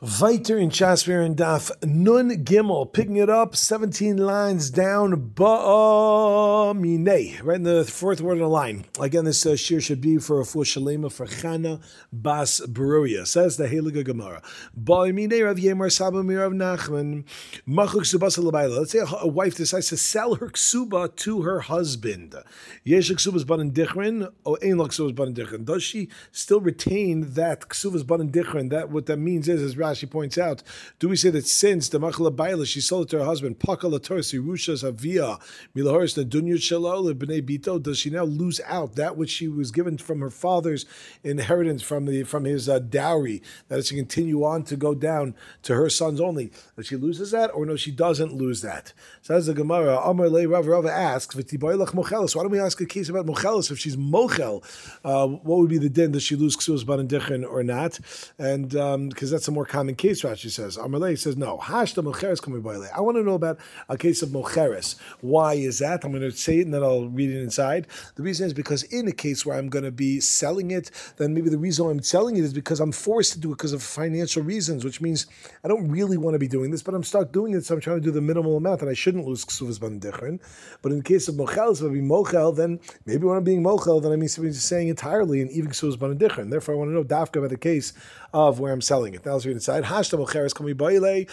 Weiter in Chasvir and Daf Nun Gimel, picking it up 17 lines down, Ba'amine, right in the fourth word of the line. Again, this uh, shir should be for a full shalema for Chana Bas Beruria. Says the Heliga Gemara. Ba'amine Rav Yemar Saba Mirav Nachman, Machuk Subasa Labaila. Let's say a, wife decides to sell her ksuba to her husband. Yesh Ksubas Banan Dichrin, or Ein Ksubas Banan Dichrin. Does she still retain that Ksubas Banan Dichrin? That what that means is, is Rashi points out, do we say that since the Machla Baila, she sold it to her husband, Pakala Torsi, Rushas Avia, Milahoris, Dunya Shalol, B'nai Bito, does she now lose out that which she was given from her father's inheritance from the from his uh, dowry, that is to continue on to go down to her sons only? Does she loses that, or no, she doesn't lose that? Says the Gemara, Amar Le Rav Rav asks, why don't we ask a case about Mochelis? If she's Mochel, uh, what would be the din? Does she lose Ksus Banadichin or not? And because um, that's a more common case, Rashi says. Amalei says, no. Hashta mocheres coming by I want to know about a case of mocheres. Why is that? I'm going to say it and then I'll read it inside. The reason is because in a case where I'm going to be selling it, then maybe the reason I'm selling it is because I'm forced to do it because of financial reasons, which means I don't really want to be doing this, but I'm stuck doing it, so I'm trying to do the minimal amount, and I shouldn't lose ksuvas bandechrin. But in the case of mochel, if I be mochel, then maybe when I'm being mochel, then I mean somebody's saying entirely and even ksuvas bandechrin. Therefore, I want to know dafka about the case of where I'm selling it. Now let's read kami baile.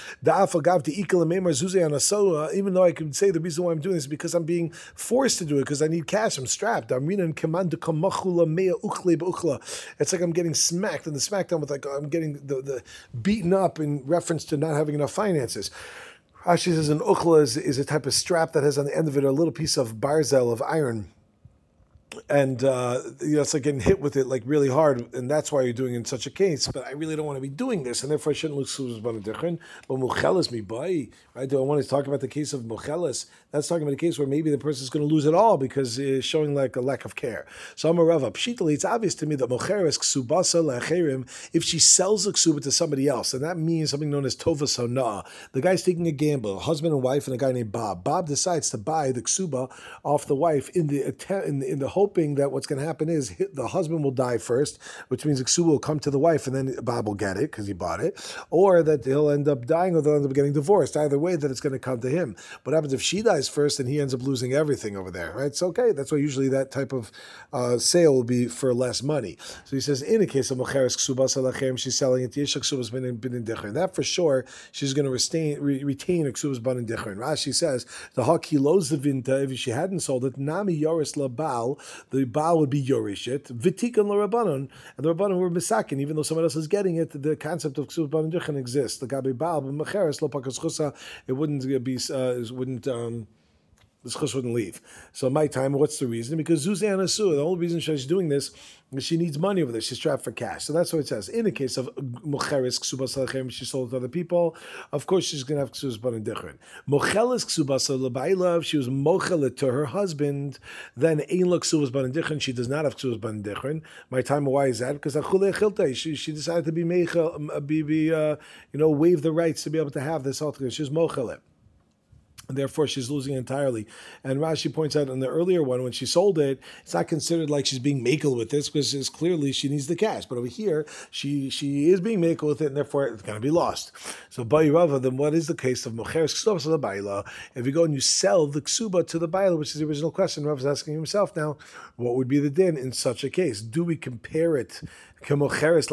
Even though I can say the reason why I'm doing this is because I'm being forced to do it because I need cash. I'm strapped. And command mea. It's like I'm getting smacked in the smackdown with like I'm getting the, the beaten up in reference to not having enough finances. Rashi says an uchla is, is a type of strap that has on the end of it a little piece of barzel of iron and uh, you know it's like getting hit with it like really hard, and that's why you're doing it in such a case. But I really don't want to be doing this, and therefore I shouldn't look different. But muchelas mi bay, right? Do I want to talk about the case of muchelas? That's talking about a case where maybe the person is going to lose it all because it's showing like a lack of care. So I'm a rava pshitali. It's obvious to me that mocheres ksubasa lecherim. If she sells a ksuba to somebody else, and that means something known as tova sonah. The guy's taking a gamble, husband and wife, and a guy named Bob. Bob decides to buy the ksuba off the wife in the in the, in the hoping that what's going to happen is the husband will die first, which means ksuba will come to the wife and then Bob will get it because he bought it, or that he'll end up dying or they'll end up getting divorced. Either way, that it's going to come to him. What happens if she dies first and he ends up losing everything over there, right? It's okay. That's why usually that type of uh, sale will be for less money. So he says, in a case of Mocheres Ksuba Salachem, she's selling it, Yesha Ksuba's been in Dichrin. That for sure, she's going to retain, re- retain Ksuba's Ban in Dichrin. Rashi says, the the Vinta, if she hadn't sold it, Nami Yoris Labal, the Baal would be Yorish it, Vitikan Rabbanon, and the Rabbanon were Misakin, even though someone else is getting it, the concept of Ksuba's Ban in exists. The Gabi Baal, but Mocheres, Lopakas Chusa, it wouldn't be, uh, it wouldn't, um, the chus wouldn't leave. So my time, what's the reason? Because Zuzana Su, the only reason she's doing this is she needs money over there. She's trapped for cash. So that's what it says. In the case of Mocheres Ksubas she sold to other people. Of course, she's going to have Ksubas Ban Dichrin. Mocheles Ksubas Labailav, she was Mochelet to her husband. Then Ein Lo Ksubas Ban Dichrin, she does not have Ksubas Ban Dichrin. My time, why is that? Because Achule Chilte, she, she decided to be Meichel, be, be uh, you know, waive the rights to be able to have this altar. She's Mochelet and therefore she's losing entirely. And Rashi points out in the earlier one, when she sold it, it's not considered like she's being makel with this because it's clearly she needs the cash. But over here, she she is being makel with it, and therefore it's going to be lost. So Bayirava, then what is the case of Mocheres Ksubas the Baila? If you go and you sell the Ksuba to the Baila, which is the original question, Rav is asking himself now, what would be the din in such a case? Do we compare it Kemocheres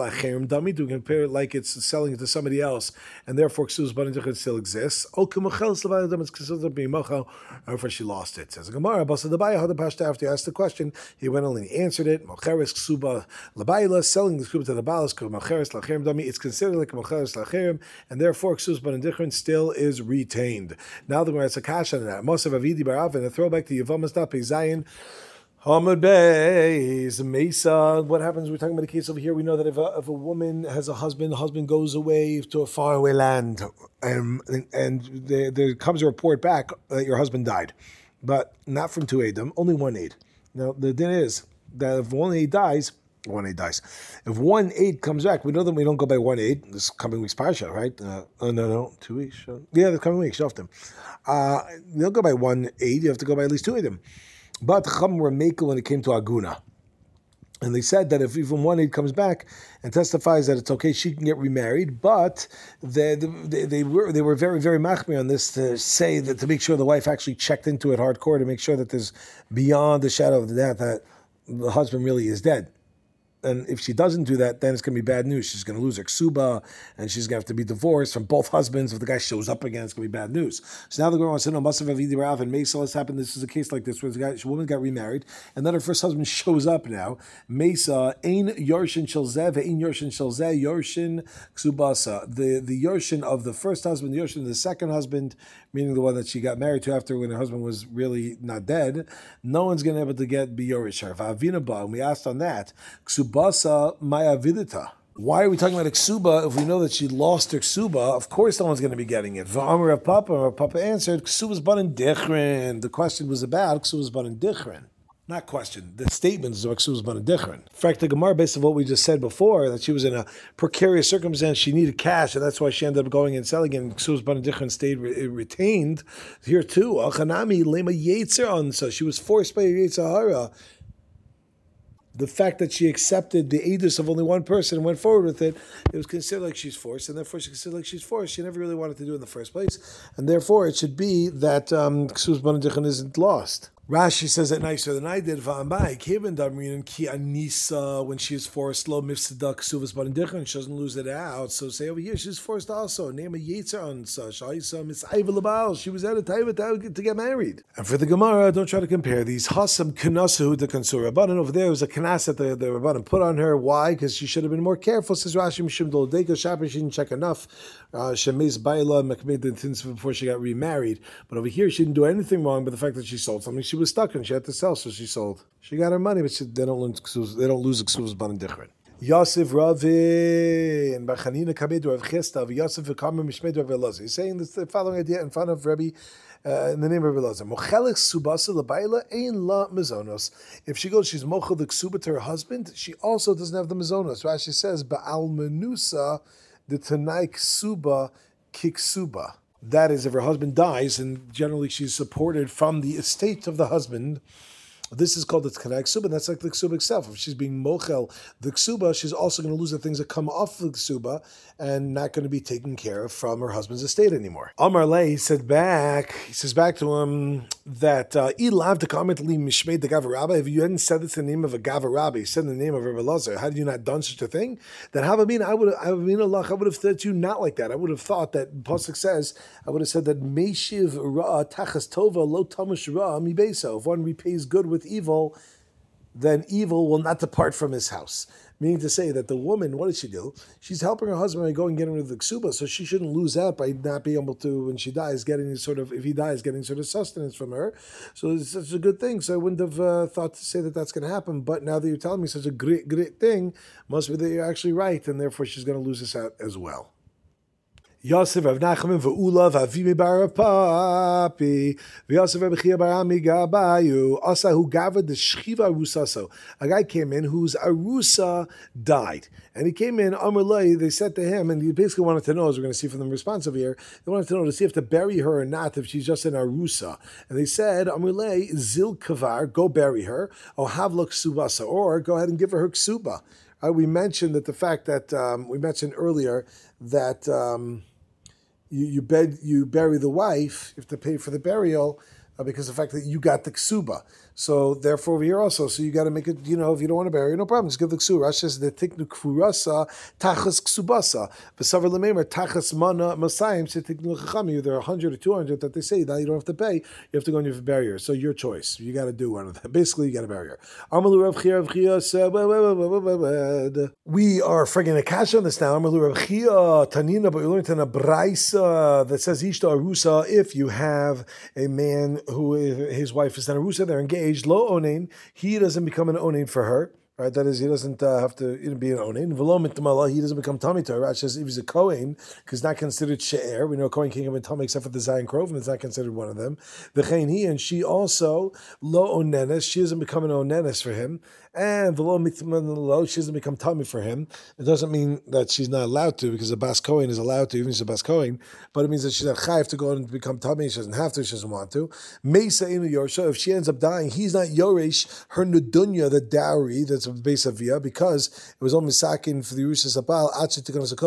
dami. Do we compare it like it's selling it to somebody else, and therefore ksus banidichet still exists? Oh, o kemocheres levadim it's considered being mochel, therefore she lost it. Says Gemara, Basa the pashta after he asked the question, he went on and he answered it. Mocheres ksuba labayla selling the ksuba to the balas kemocheres lachem dami. It's considered like kemocheres lachem, and therefore ksus banidichet still is retained. Now the Gemara has a kasha on that. Mosav avidi barav and a throwback to Yavamas Dapei Zayin. Hamad Beis, Mesa. What happens? We're talking about a case over here. We know that if a, if a woman has a husband, the husband goes away to a faraway land, um, and, and there, there, comes a report back that your husband died, but not from two Adam, only one aid. Now, the thing is that if one aid dies, one aid dies. If one aid comes back, we know that we don't go by one aid. This coming week's parsha, right? Uh, oh, no, no, two weeks. Yeah, the coming week, Shoftim. Uh, you don't go by one aid. You have to go by at least two of them. But Chum were makel when it came to Aguna. And they said that if even one aide comes back and testifies that it's okay, she can get remarried. But they, they, they were they were very very machmir on this to say that to make sure the wife actually checked into it hardcore to make sure that there's beyond the shadow of the doubt that the husband really is dead and if she doesn't do that, then it's going to be bad news. She's going to lose her ksuba, and she's going to have to be divorced from both husbands. If the guy shows up again, it's going to be bad news. So now the girl wants to know, must have Avidi Rav and Mesa. Let's happen. This is a case like this where the guy, woman got remarried, and then her first husband shows up now. Mesa, Ein Yorshin Shelzev, Ein Yorshin Shelzeh, Yorshin Ksubasa. The, the Yorshin of the first husband, the Yorshin of the second husband, meaning the one that she got married to after when her husband was really not dead, no one's going to be able to get Biyorish her. We asked on that, Ksubasa Maya Vidita. Why are we talking about Ksuba if we know that she lost her Ksuba? Of course, no one's going to be getting it. V'amar of Papa, Papa answered, Ksuba's in dichrin. The question was about Ksuba's in dichrin not question, the statement is about Ksubas Banadichran. In fact, the Gemara, based on what we just said before, that she was in a precarious circumstance, she needed cash, and that's why she ended up going and selling, and Ksubas Banadichran stayed re- retained. Here too, Achanami Lema Yetzer so she was forced by Yetzirah. The fact that she accepted the edus of only one person and went forward with it, it was considered like she's forced, and therefore she considered like she's forced. She never really wanted to do it in the first place, and therefore it should be that um, Banadichran isn't lost. Rashi says it nicer than I did. When she is forced lo mifsada ksuvas and she doesn't lose it out. So say over here she's forced also. Name a ansa shaisa mitzayv She was at a time to get married. And for the Gemara, don't try to compare these. Hasam kanasu the kansur rabbanon over there was a kanas that the the rabbanon put on her. Why? Because she should have been more careful. Says Rashi mishum doldeka shaper. She didn't check enough. Uh, Shemes baila mekmed before she got remarried. But over here she didn't do anything wrong. But the fact that she sold something she was stuck and she had to sell, so she sold. She got her money, but she, they don't lose they don't lose ksuvas ban dichrin. Yosef Ravi and Bachanina Kamed Rav Chesta Yosef V'Kamer Mishmed Rav Elazar. He's saying this, the following idea in front of Rabbi uh, in the name of Rav Elazar. Mochelik subasa lebaila ein la mizonos. If she goes, she's mochel the ksuba to her husband. She also doesn't have the mizonos. Rashi says Baal menusa the tanai ksuba kiksuba. That is, if her husband dies, and generally she's supported from the estate of the husband, this is called the tzkanak ksuba, and that's like the ksuba itself. If she's being mochel the ksuba, she's also going to lose the things that come off the ksuba and not going to be taken care of from her husband's estate anymore. Amar Le said back, he says back to him that uh, comment li mishmei the gavarabba. If you hadn't said in the name of a gavarabba, you said the name of Rabbi Lazar, had you not done such a thing? Then have I mean I would I mean Allah, I would have said to you not like that. I would have thought that Pasuk says I would have said that meishiv ra tachas tova lo tamash ra mi If one repays good with evil, then evil will not depart from his house. Meaning to say that the woman, what does she do? She's helping her husband by going and getting rid of the ksuba, so she shouldn't lose out by not being able to, when she dies, getting sort of, if he dies, getting sort of sustenance from her. So it's such a good thing. So I wouldn't have uh, thought to say that that's going to happen. But now that you're telling me such a great, great thing, must be that you're actually right, and therefore she's going to lose this out as well. Yosef Rav Nachman v'Ula v'Avimi bar Papi v'Yosef Rav Chia bar Ami Gabayu Asa who gathered the Shchiva Arusaso. A guy came in whose Arusa died. And he came in, Amrlai, they said to him, and he basically wanted to know, as we're going to see from the response over here, they wanted to know to see if to bury her or not, if she's just an Arusa. And they said, Amrlai, Zil Kavar, go bury her, or Havlok Subasa, or go ahead and give her her Ksuba. Uh, we mentioned that the fact that um, we mentioned earlier that um, you you, bed, you bury the wife, you have to pay for the burial uh, because of the fact that you got the ksuba. So therefore, over here also, so you got to make it. You know, if you don't want to bury, no problem. Just give the ksuba. Rashi says the tiknu kfurasa tachas ksubasa. V'savar lememer tachas mana masayim shetiknu chachamim. There are hundred or two hundred that they say that you don't have to pay. You have to go and you have bury her. So your choice. You got to do one of them. Basically, you got bury her. Amalu Rav Chia Rav Chia said, "We are friggin' a cash on this now." Amalu Rav Chia Tanina, but we learned in a brisa that says ishta arusa if you have a man who his wife is an arusa, they're engaged engaged, lo onein, he doesn't become an onein for her. Right, that is, he doesn't uh, have to be an onin. V'lo he doesn't become tummy to. Rashi says if he's a kohen, because not considered she'er. We know kohen can't come tummy except for the zayin krov, it's not considered one of them. The chayin he and she also lo onenes. She doesn't become an onenes for him, and she doesn't become tummy for him. It doesn't mean that she's not allowed to because a bas Kohen is allowed to, even if she's a bas Kohen, but it means that she's not chayv to go and become tummy. She doesn't have to. She doesn't want to. Mesa inu yorsha. If she ends up dying, he's not yoresh her nudunya, the dowry that's of via, because it was only sakin for the Yerusha Sabal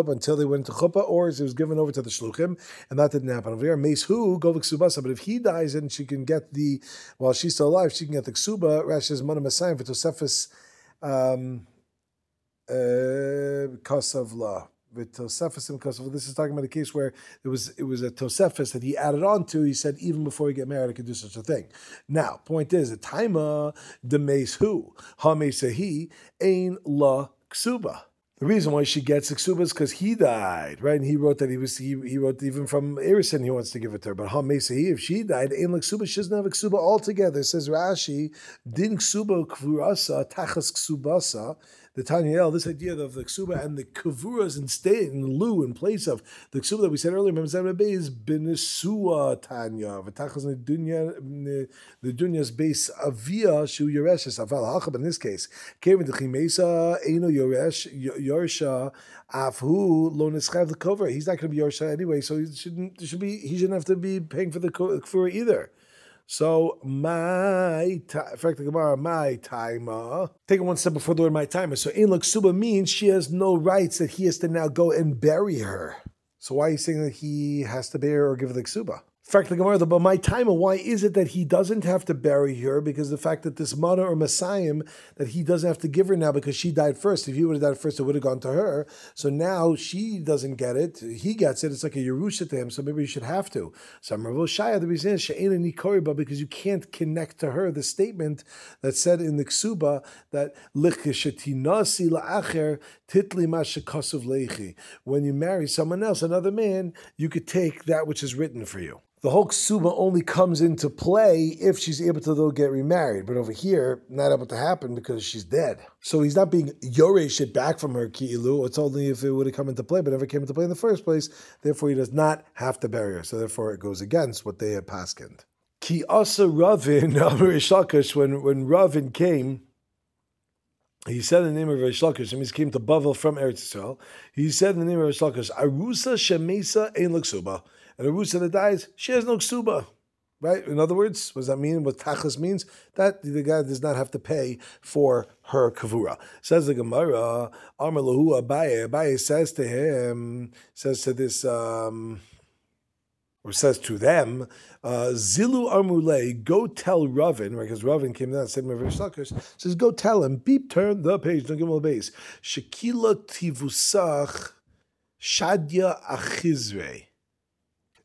until they went to chuppah, or it was given over to the shluchim, and that didn't happen over here. Mace who govik subasa, but if he dies and she can get the while she's still alive, she can get the ksuba. Rashi says mana masayim for Tosefis um, uh, Kosav law. This is talking about a case where it was it was a tosefis that he added on to. He said even before you get married, I could do such a thing. Now, point is, a taima demes who ha ain la ksuba. The reason why she gets ksuba is because he died, right? And he wrote that he was he, he wrote even from Erison he wants to give it to her. But ha if she died, ain ksuba, she doesn't have ksuba altogether. Says Rashi, din ksuba kvurasa tachas ksubasa the Tanya this idea of the ksuba and the kavuras instead in lieu in place of the ksuba that we said earlier, remember is benesua Tanya. V'tachas the dunya's base avia shu yoreshes in this case. Kevin the chimesa eno yoresh yorsha afhu lo the cover. He's not going to be yorsha anyway, so he shouldn't should be he shouldn't have to be paying for the kfura either. So my in fact the Gemara my timer. Take it one step before the word my timer. So in Laksuba means she has no rights that he has to now go and bury her. So why are you saying that he has to bury her or give her the ksuba? Fact, the Gemara, but my time, why is it that he doesn't have to bury her? Because the fact that this mother or Messiah that he doesn't have to give her now because she died first. If he would have died first, it would have gone to her. So now she doesn't get it. He gets it. It's like a Yerusha to him. So maybe you should have to. So I'm Shaya, the reason is She'ena Nikoriba, because you can't connect to her the statement that said in the Ksuba that Licheshetinasi la'acher titli mashakasuv leichi. When you marry someone else, another man, you could take that which is written for you the whole ksuba only comes into play if she's able to though get remarried. But over here, not able to happen because she's dead. So he's not being yoresh it back from her ki'ilu. It's only if it would have come into play, but never came into play in the first place. Therefore, he does not have to bury her. So therefore, it goes against what they had paskined. Ki asa Ravin when when Ravin came. He said the name of Rish Lakish, he came to Bavel from Eretz Yisrael. He said the name of Rish Lakish, Arusa Shemesa Ein Laksuba and a Rusa that dies, she has no ksuba. Right? In other words, what does that mean? What tachas means? That the guy does not have to pay for her kavura. Says the Gemara, Amar Lahu Abaye. Abaye says to him, says to this, um, or says to them, uh, Zilu Armule, go tell Ravin, right? Because Ravin came down and said, Maverick Suckers, says, go tell him, beep, turn the page, don't give him a base. Shekila tivusach shadya achizre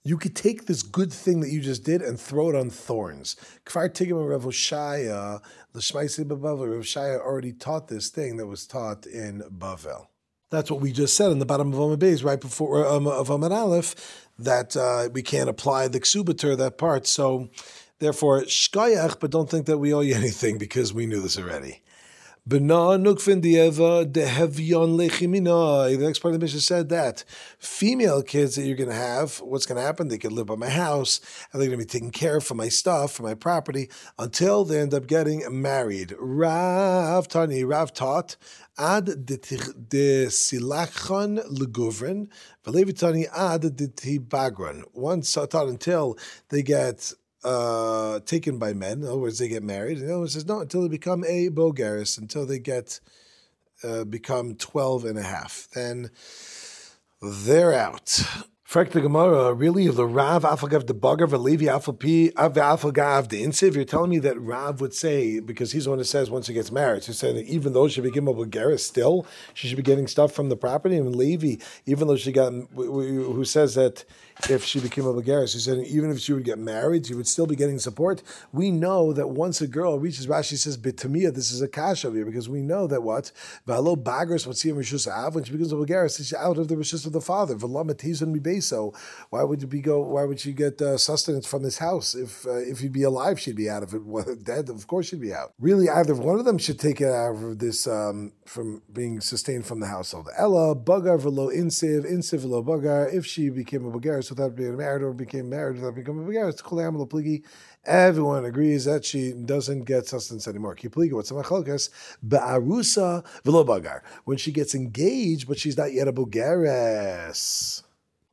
you could take this good thing that you just did and throw it on thorns. Kfar Tigim Rav Shaya, the Shmaisi Bavel, Rav Shaya already taught this thing that was taught in Bavel. That's what we just said in the bottom of Amid Beis, right before um, of Amid Aleph, that uh, we can't apply the ksubatur, that part. So, therefore, shkayach, but don't think that we owe you anything because we knew this already. The next part of the mission said that female kids that you're going to have, what's going to happen? They could live by my house and they're going to be taken care of for my stuff, for my property, until they end up getting married. Rav Tani, Rav taught ad de silachon leguvrin, ad de tibagron. Once taught until they get uh, taken by men. In other words, they get married. In other words, says no until they become a bogaris, until they get uh, become 12 and a half. Then they're out. Frek the Gemara, really, the Rav Afagav the Bugger, Levi Afalpi Afagav the Insiv. You're telling me that Rav would say, because he's the one who says once she gets married, he's saying that even though she became a Bulgaris, still she should be getting stuff from the property. And Levi, even though she got, who says that if she became a Bulgaris. He said even if she would get married, she would still be getting support. We know that once a girl reaches Rashi says bitamia, this is a cash over here because we know that what valo bagers what see Rishus Av when she becomes a Bulgaris, she's out of the Rishus of the father. Velamatizan So why would you be go? Why would she get uh, sustenance from this house? If uh, if he'd be alive, she'd be out of it. Well, dead, of course, she'd be out. Really, either one of them should take it out of this um, from being sustained from the household. Ella bagar velo insiv insiv velo bagar. If she became a bagaris without being married, or became married without becoming a kolayam pligi. Everyone agrees that she doesn't get sustenance anymore. Kipliga, what's the machlokas? Ba'arusa velo bagar. When she gets engaged, but she's not yet a bogeres.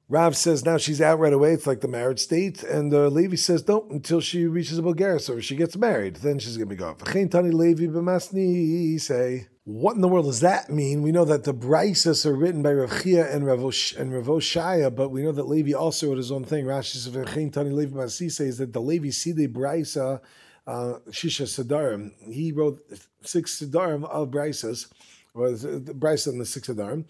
Rav says now she's out right away. It's like the marriage state. And uh, Levi says, no, until she reaches a Bulgaria. So if she gets married, then she's going to be gone. Say, what in the world does that mean? We know that the Brises are written by Rav Chia and Rav, Osh, and Rav Oshaya, but we know that Levi also wrote his own thing. Rashi says, says that the Levi the Brisa, uh, Shisha Sadarim. He wrote six Sadarim of Brises was the Bryce and the six Adarim.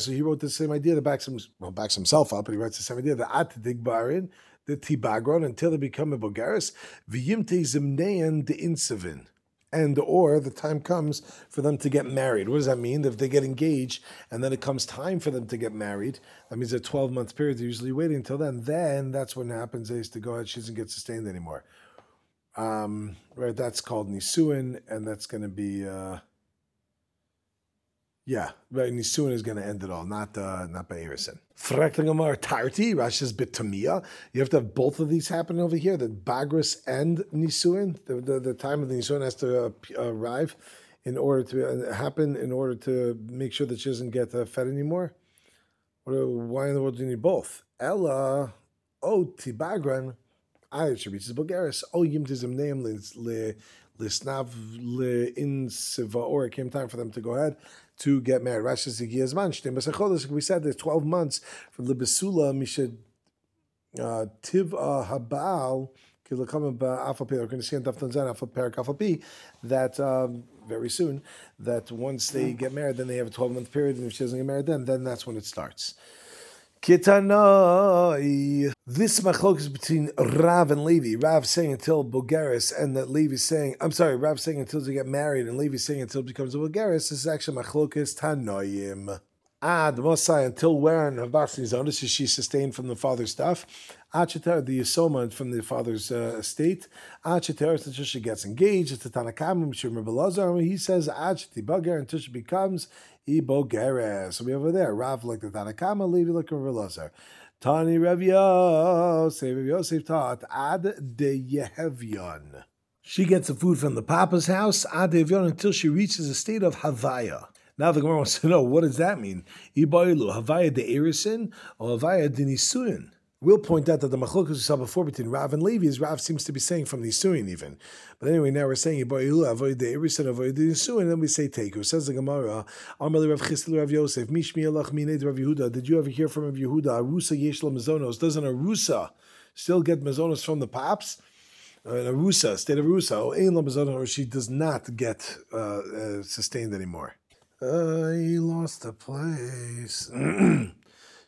So he wrote the same idea that backs him, well, backs himself up, but he writes the same idea. The at the digbarin, the tibagron, until they become a bogaris, v'yimte zimnean the insevin. And or the time comes for them to get married. What does that mean? If they get engaged and then it comes time for them to get married, that means a 12 month period. They're usually waiting until then. Then that's when it happens is to go ahead, she doesn't get sustained anymore. Um, right, that's called nisuin, and that's going to be. Uh, yeah, but Nisun is going to end it all, not uh, not by Erison. Freklingamar Tarti, Rashi's Bitamia. You have to have both of these happen over here, the Bagris and Nisuin. The, the, the time of the Nisuin has to uh, arrive in order to uh, happen, in order to make sure that she doesn't get uh, fed anymore. What, why in the world do you need both? Ella, oh, Tibagran, I should reach Bulgaris. Oh, Yimtizim le Lisnav le in Siva, or it came time for them to go ahead to get married. Rashi says, we said there's 12 months for the Besula, Mishad uh, Tiva Habal, that um, very soon, that once they get married, then they have a 12 month period, and if she doesn't get married then, then that's when it starts. Kitanai. This machlok is between Rav and Levi. Rav saying until Bulgaris, and that Levi saying, I'm sorry, Rav saying until they get married, and Levi saying until it becomes a Bulgaris. This is actually machlokis Tanoim. Ah, Ad Mosai until when Havasni's notice is she sustained from the father's stuff. Acheter the Yisoma from the father's uh, estate. Acheter until she gets engaged. It's the Tanakam Mishur He says Acheti Bagar until she becomes Ibogeres. So we over there. Rav like the Tanakama, Levi like Rav Elazar. Tani Rav Yosef, Rav Yosef taught Ad de Yehevyon. She gets the food from the Papa's house, Ad de until she reaches a state of Havaya. Now the Gemara wants to know, what does that mean? Ibailu, Havaya de Erisin, or Havaya de Nisuin? We'll point out that the machlokas we saw before between Rav and Levi is Rav seems to be saying from the Isuin even. But anyway, now we're saying avoid the Irisan, avoid the Isuin, and then we say take. Teku. Says the Gemara, Amali Rav Chisel Rav Yosef, Mishmi Alach Mined Rav Yehuda. Did you ever hear from Rav Yehuda? Arusa Yeshla Mazonos. Doesn't Arusa still get Mazonos from the Pops? Uh, Arusa, state of Arusa, or she does not get uh, uh, sustained anymore. I lost a place.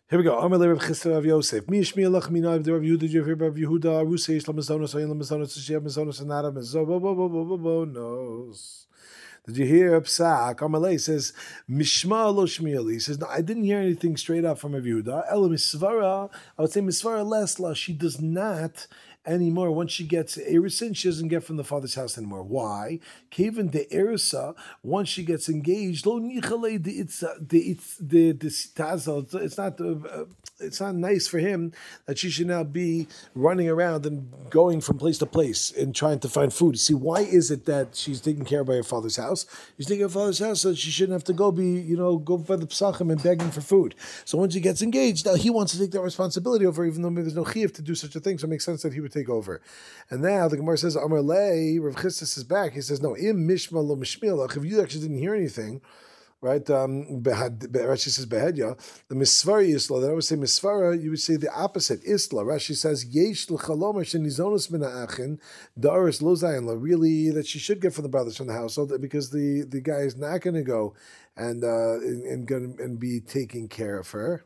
Here we go. Amar Rav Chisda Rav Yosef. Mi Yishmi Alach Minav De Rav Yehuda. Hear Rav Yehuda? Arusa Yish Lamazonos. Ayin Lamazonos. She have Mazonos have Mazonos. Did you hear Psak? Amalei says, Mishma lo shmieli. He says, no, I didn't hear anything straight up from Rav Yehuda. Ela misvara, I would say misvara lesla. She does not anymore. Once she gets Erisin, she doesn't get from the father's house anymore. Why? Kevin de Erisa, once she gets engaged, lo nichale the it's the it's the the It's not uh, it's not nice for him that she should now be running around and going from place to place and trying to find food. See, why is it that she's taken care of by her father's house? She's taking her father's house so she shouldn't have to go be you know go by the psachim and begging for food. So once she gets engaged, now he wants to take that responsibility over, even though there's no chiyuv to do such a thing. So it makes sense that he would take over. And now the Gemara says, Amar Lei, Rav Chistis is back. He says, no, im mishma lo mishmilach. If you actually didn't hear anything, right? Um, Rashi says behedya. The misvara isla. That I would say misvara. You would say the opposite isla. Rashi says yesh l'chalom shenizonos min ha'achin daris lo zayin Really, that she should get from the brothers from the household because the the guy is not going to go and uh and, and, and be taking care of her.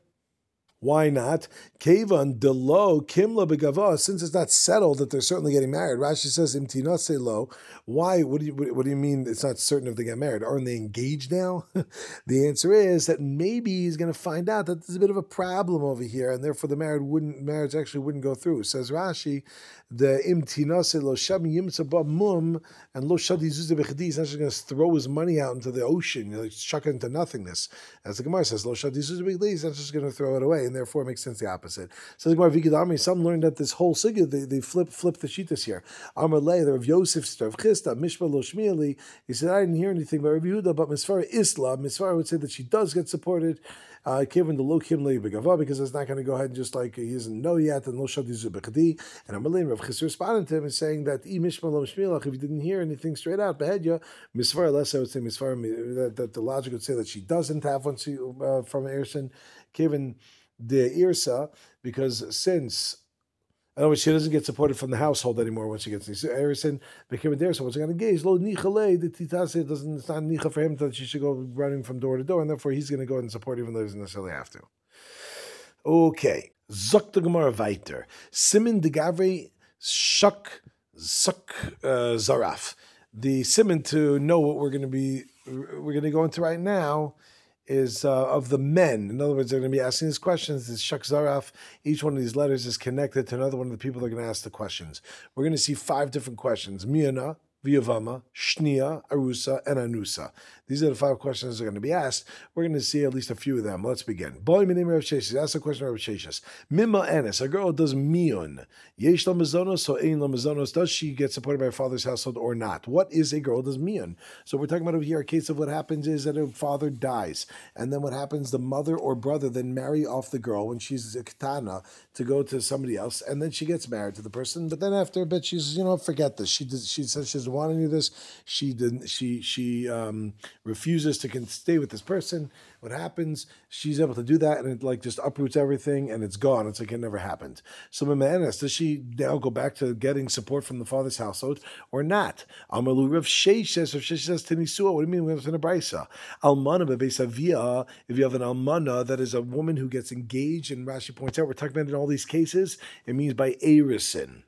Why not? Kevan delo kimla begava. Since it's not settled that they're certainly getting married, Rashi says imtinase lo. Why? What do you what do you mean? It's not certain if they get married. Aren't they engaged now? the answer is that maybe he's going to find out that there's a bit of a problem over here, and therefore the marriage wouldn't marriage actually wouldn't go through. Says Rashi, the imtinase lo sham yimtza mum and lo shadi zuzah bechadi. He's not just going to throw his money out into the ocean, like chuck it into nothingness. As the Gemara says, lo shadi zuzah bechadi. He's not just going to throw it away and therefore it makes sense the opposite. So the Gemara Vigidami, some learned that this whole sugya they, they flip flip the shitas here. Amar Le, the Rav Yosef Rav Chisda Mishma Lo Shmieli. He said I didn't hear anything about Rav Yehuda, but Misfara Islam. Misfara would say that she does get supported. Uh, given the low kim begava because it's not going to go ahead and just like he doesn't know yet and lo shadi zubechadi and Amalin Rav Chisda responded to him and saying that i mishma lo if you didn't hear anything straight out behedya misfar less I would say misfar that, that the logic would say that she doesn't have one uh, from Erison given the irsa because since in other words, she doesn't get supported from the household anymore once she gets so Erison became a dare. So once got engaged, lo nichale the titase doesn't it's not nicha for him that she should go running from door to door, and therefore he's going to go and support even though he doesn't necessarily have to. Okay, zok the gemara weiter. Simin de gavre shuk suk uh, zaraf. The simin to know what we're going to be we're going to go into right now is uh, of the men. In other words, they're going to be asking these questions. This Shak Zaraf, each one of these letters is connected to another one of the people they're going to ask the questions. We're going to see five different questions. Miana, Viyavama, Shnia, Arusa, and Anusa. These are the five questions that are going to be asked. We're going to see at least a few of them. Let's begin. Boy, my name is Sheshis. Ask the question of Sheshis. Mima Anis, a girl does mion. Yesh lamazonos, so ein lamazonos. Does she get supported by her father's household or not? What is a girl does mion? So we're talking about over here a case of what happens is that her father dies, and then what happens? The mother or brother then marry off the girl when she's a katana to go to somebody else, and then she gets married to the person. But then after a bit, she's you know forget this. She does, she says she doesn't want any of this. She didn't. She she um, refuses to stay with this person. What happens? She's able to do that, and it like just uproots everything, and it's gone. It's like it never happened. So Mimanis, does she now go back to getting support from the father's household or not? Amalu Rav Sheish says, Rav Sheish says Tenisua. What do you mean? We have in a brisa. Almana bebesavia. If you have an almana, that is a woman who gets engaged, and Rashi points out, we're talking about in all these cases. It means by erisin.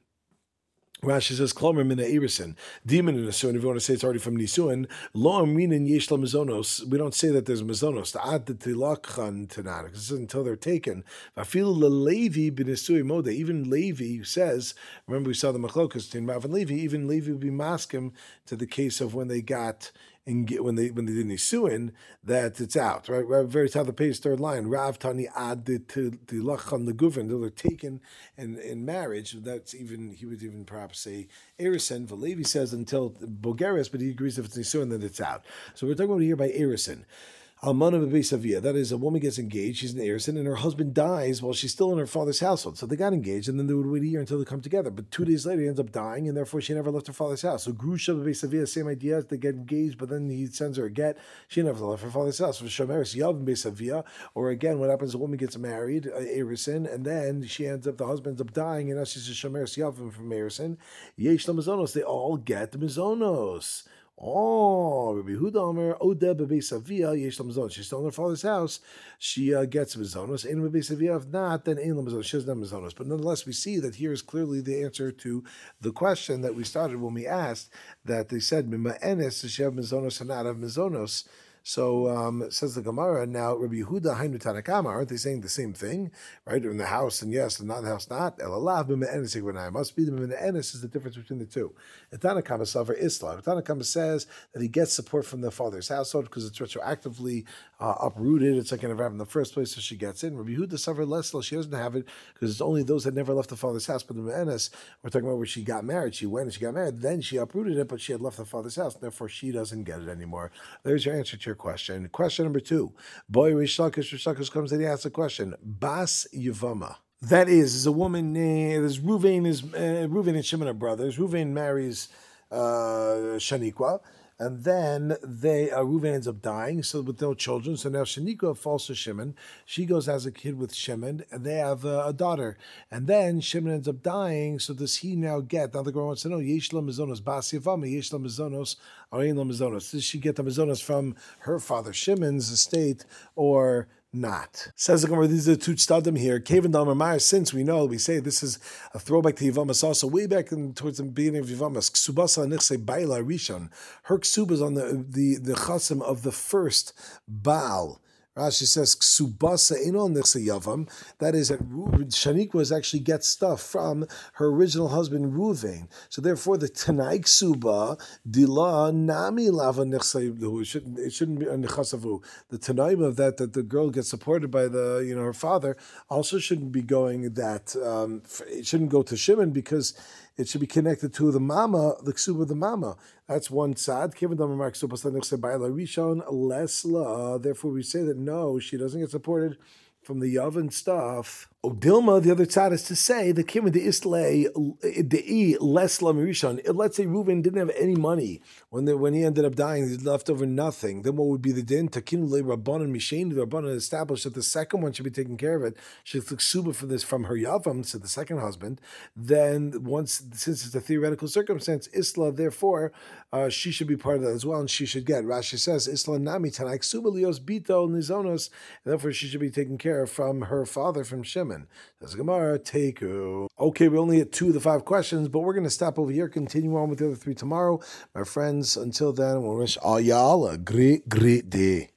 Rashi says, "Klomer mina irison, demon in Nisuin." If you want to say it's already from Nisuin, lo amrinin yesh mizonos. We don't say that there's. To the ad tilakhan tanan because until they're taken. Vafilu levi b'nisui mode. Even Levi says. Remember, we saw the machlokas between Rav and Levi. Even Levi would be maskim to the case of when they got and get, when they when they did nisuin that it's out right. very top of the page, third line. Rav tani ad to the the guvin. They're taken in in marriage. That's even he would even perhaps say erison. Valevi says until bogeris, but he agrees if it's nisuin then it's out. So we're talking about here by erison. Almana Bebesavia, that is, a woman gets engaged, she's an heiress, and her husband dies while she's still in her father's household. So they got engaged, and then they would wait a year until they come together. But two days later, he ends up dying, and therefore she never left her father's house. So Grusha Bebesavia, same idea, they get engaged, but then he sends her a get. She never left her father's house. For Shomeris Yav Bebesavia, or again, what happens, a woman gets married, Erison, and then she ends up, the husband ends up dying, and now she's a Shomeris Yavim from Erison. Yesh Mizonos, they all get Mizonos. Oh, Rabbi Huda Omer, Odeh Bebe Yesh Lam She's still in her father's house. She uh, gets Mizonos. Ein Bebe Savia, if not, then Ein Lam She doesn't have Mizonos. But nonetheless, we see that here is clearly the answer to the question that we started when we asked that they said, Mima Enes, does she have Mizonos and not have Mizonos? So um, says the Gemara. Now, Rabbi Yehuda Hainu Tanakama, aren't they saying the same thing, right? In the house and yes, and not in the house, not Elalav b'me'enis Must be the b'me'enis is the difference between the two. Tanakama suffer Islam. Tanakama says that he gets support from the father's household because it's retroactively uh, uprooted. It's like an in in the first place, so she gets in. Rabbi Yehuda suffered less. She doesn't have it because it's only those that never left the father's house. But the me'enis, we're talking about where she got married. She went and she got married. Then she uprooted it, but she had left the father's house. Therefore, she doesn't get it anymore. There's your answer to your question. Question number two. Boy Rish Lakish, Rish Lakish comes and he asks a question. Bas Yavama. That is, is a woman, uh, there's Ruvain, is, uh, and Shimon are brothers. Ruvain marries uh, Shaniqua and then they uh, Reuven ends up dying, so with no children. So now Shanika falls to Shimon. She goes as a kid with Shimon, and they have uh, a daughter. And then Shimon ends up dying. So does he now get? Now the girl wants to know Yeshla Mizonos Bas Yavama Yeshla Mizonos Arein Mizonos. Does she get the Mizonos from her father Shimon's estate, or not. Says the Gemara, these are the two stadim here. Kevin Damar since we know, we say this is a throwback to Yivamas also, way back in, towards the beginning of Yivamas. Ksubasa nichse baila rishon. Her ksuba is on the, the, the chasim of the first Baal. Rashi says ksubasa inon yavam. That is that Shanikwa actually gets stuff from her original husband Ruvain. So therefore, the Tanai ksuba dila nami lava It shouldn't it shouldn't be nechasavu. The Tanaim of that that the girl gets supported by the you know her father also shouldn't be going that um, it shouldn't go to Shimon because it should be connected to the mama, the ksuba of the mama. That's one sad. Therefore, we say that no, she doesn't get supported from the oven stuff. Odilma, the other side is to say the kim the islay the less lamirishon. Let's say Reuven didn't have any money when when he ended up dying, he left over nothing. Then what would be the din? Takin le rabbanon mishain. The rabbanon established that the second one should be taking care of it. She took suba for this from her yavam, so the second husband. Then once since it's a theoretical circumstance, isla therefore uh, she should be part of that as well, and she should get. Rashi says isla nami tanaik suba lios bito nizonos. Therefore, she should be taken care of from her father from Shimon. Shimon. Says Gemara, Teku. Okay, we only hit two of the five questions, but we're going to stop over here, continue on with the other three tomorrow. My friends, until then, we'll wish all y'all a great, great day.